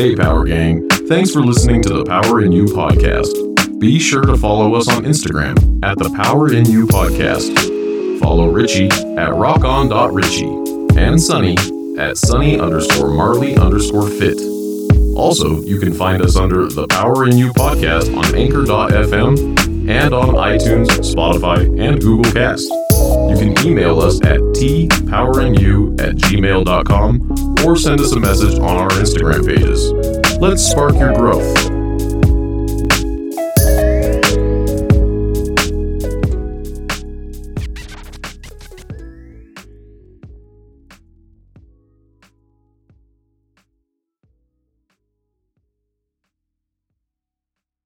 Hey, Power Gang. Thanks for listening to the Power in You podcast. Be sure to follow us on Instagram at the Power in You podcast. Follow Ritchie at rockon.richie and Sunny at sunny underscore marley underscore fit. Also, you can find us under the Power in You podcast on anchor.fm and on iTunes, Spotify, and Google Cast. You can email us at tpowerinyou at gmail.com or send us a message on our Instagram pages. Let's spark your growth.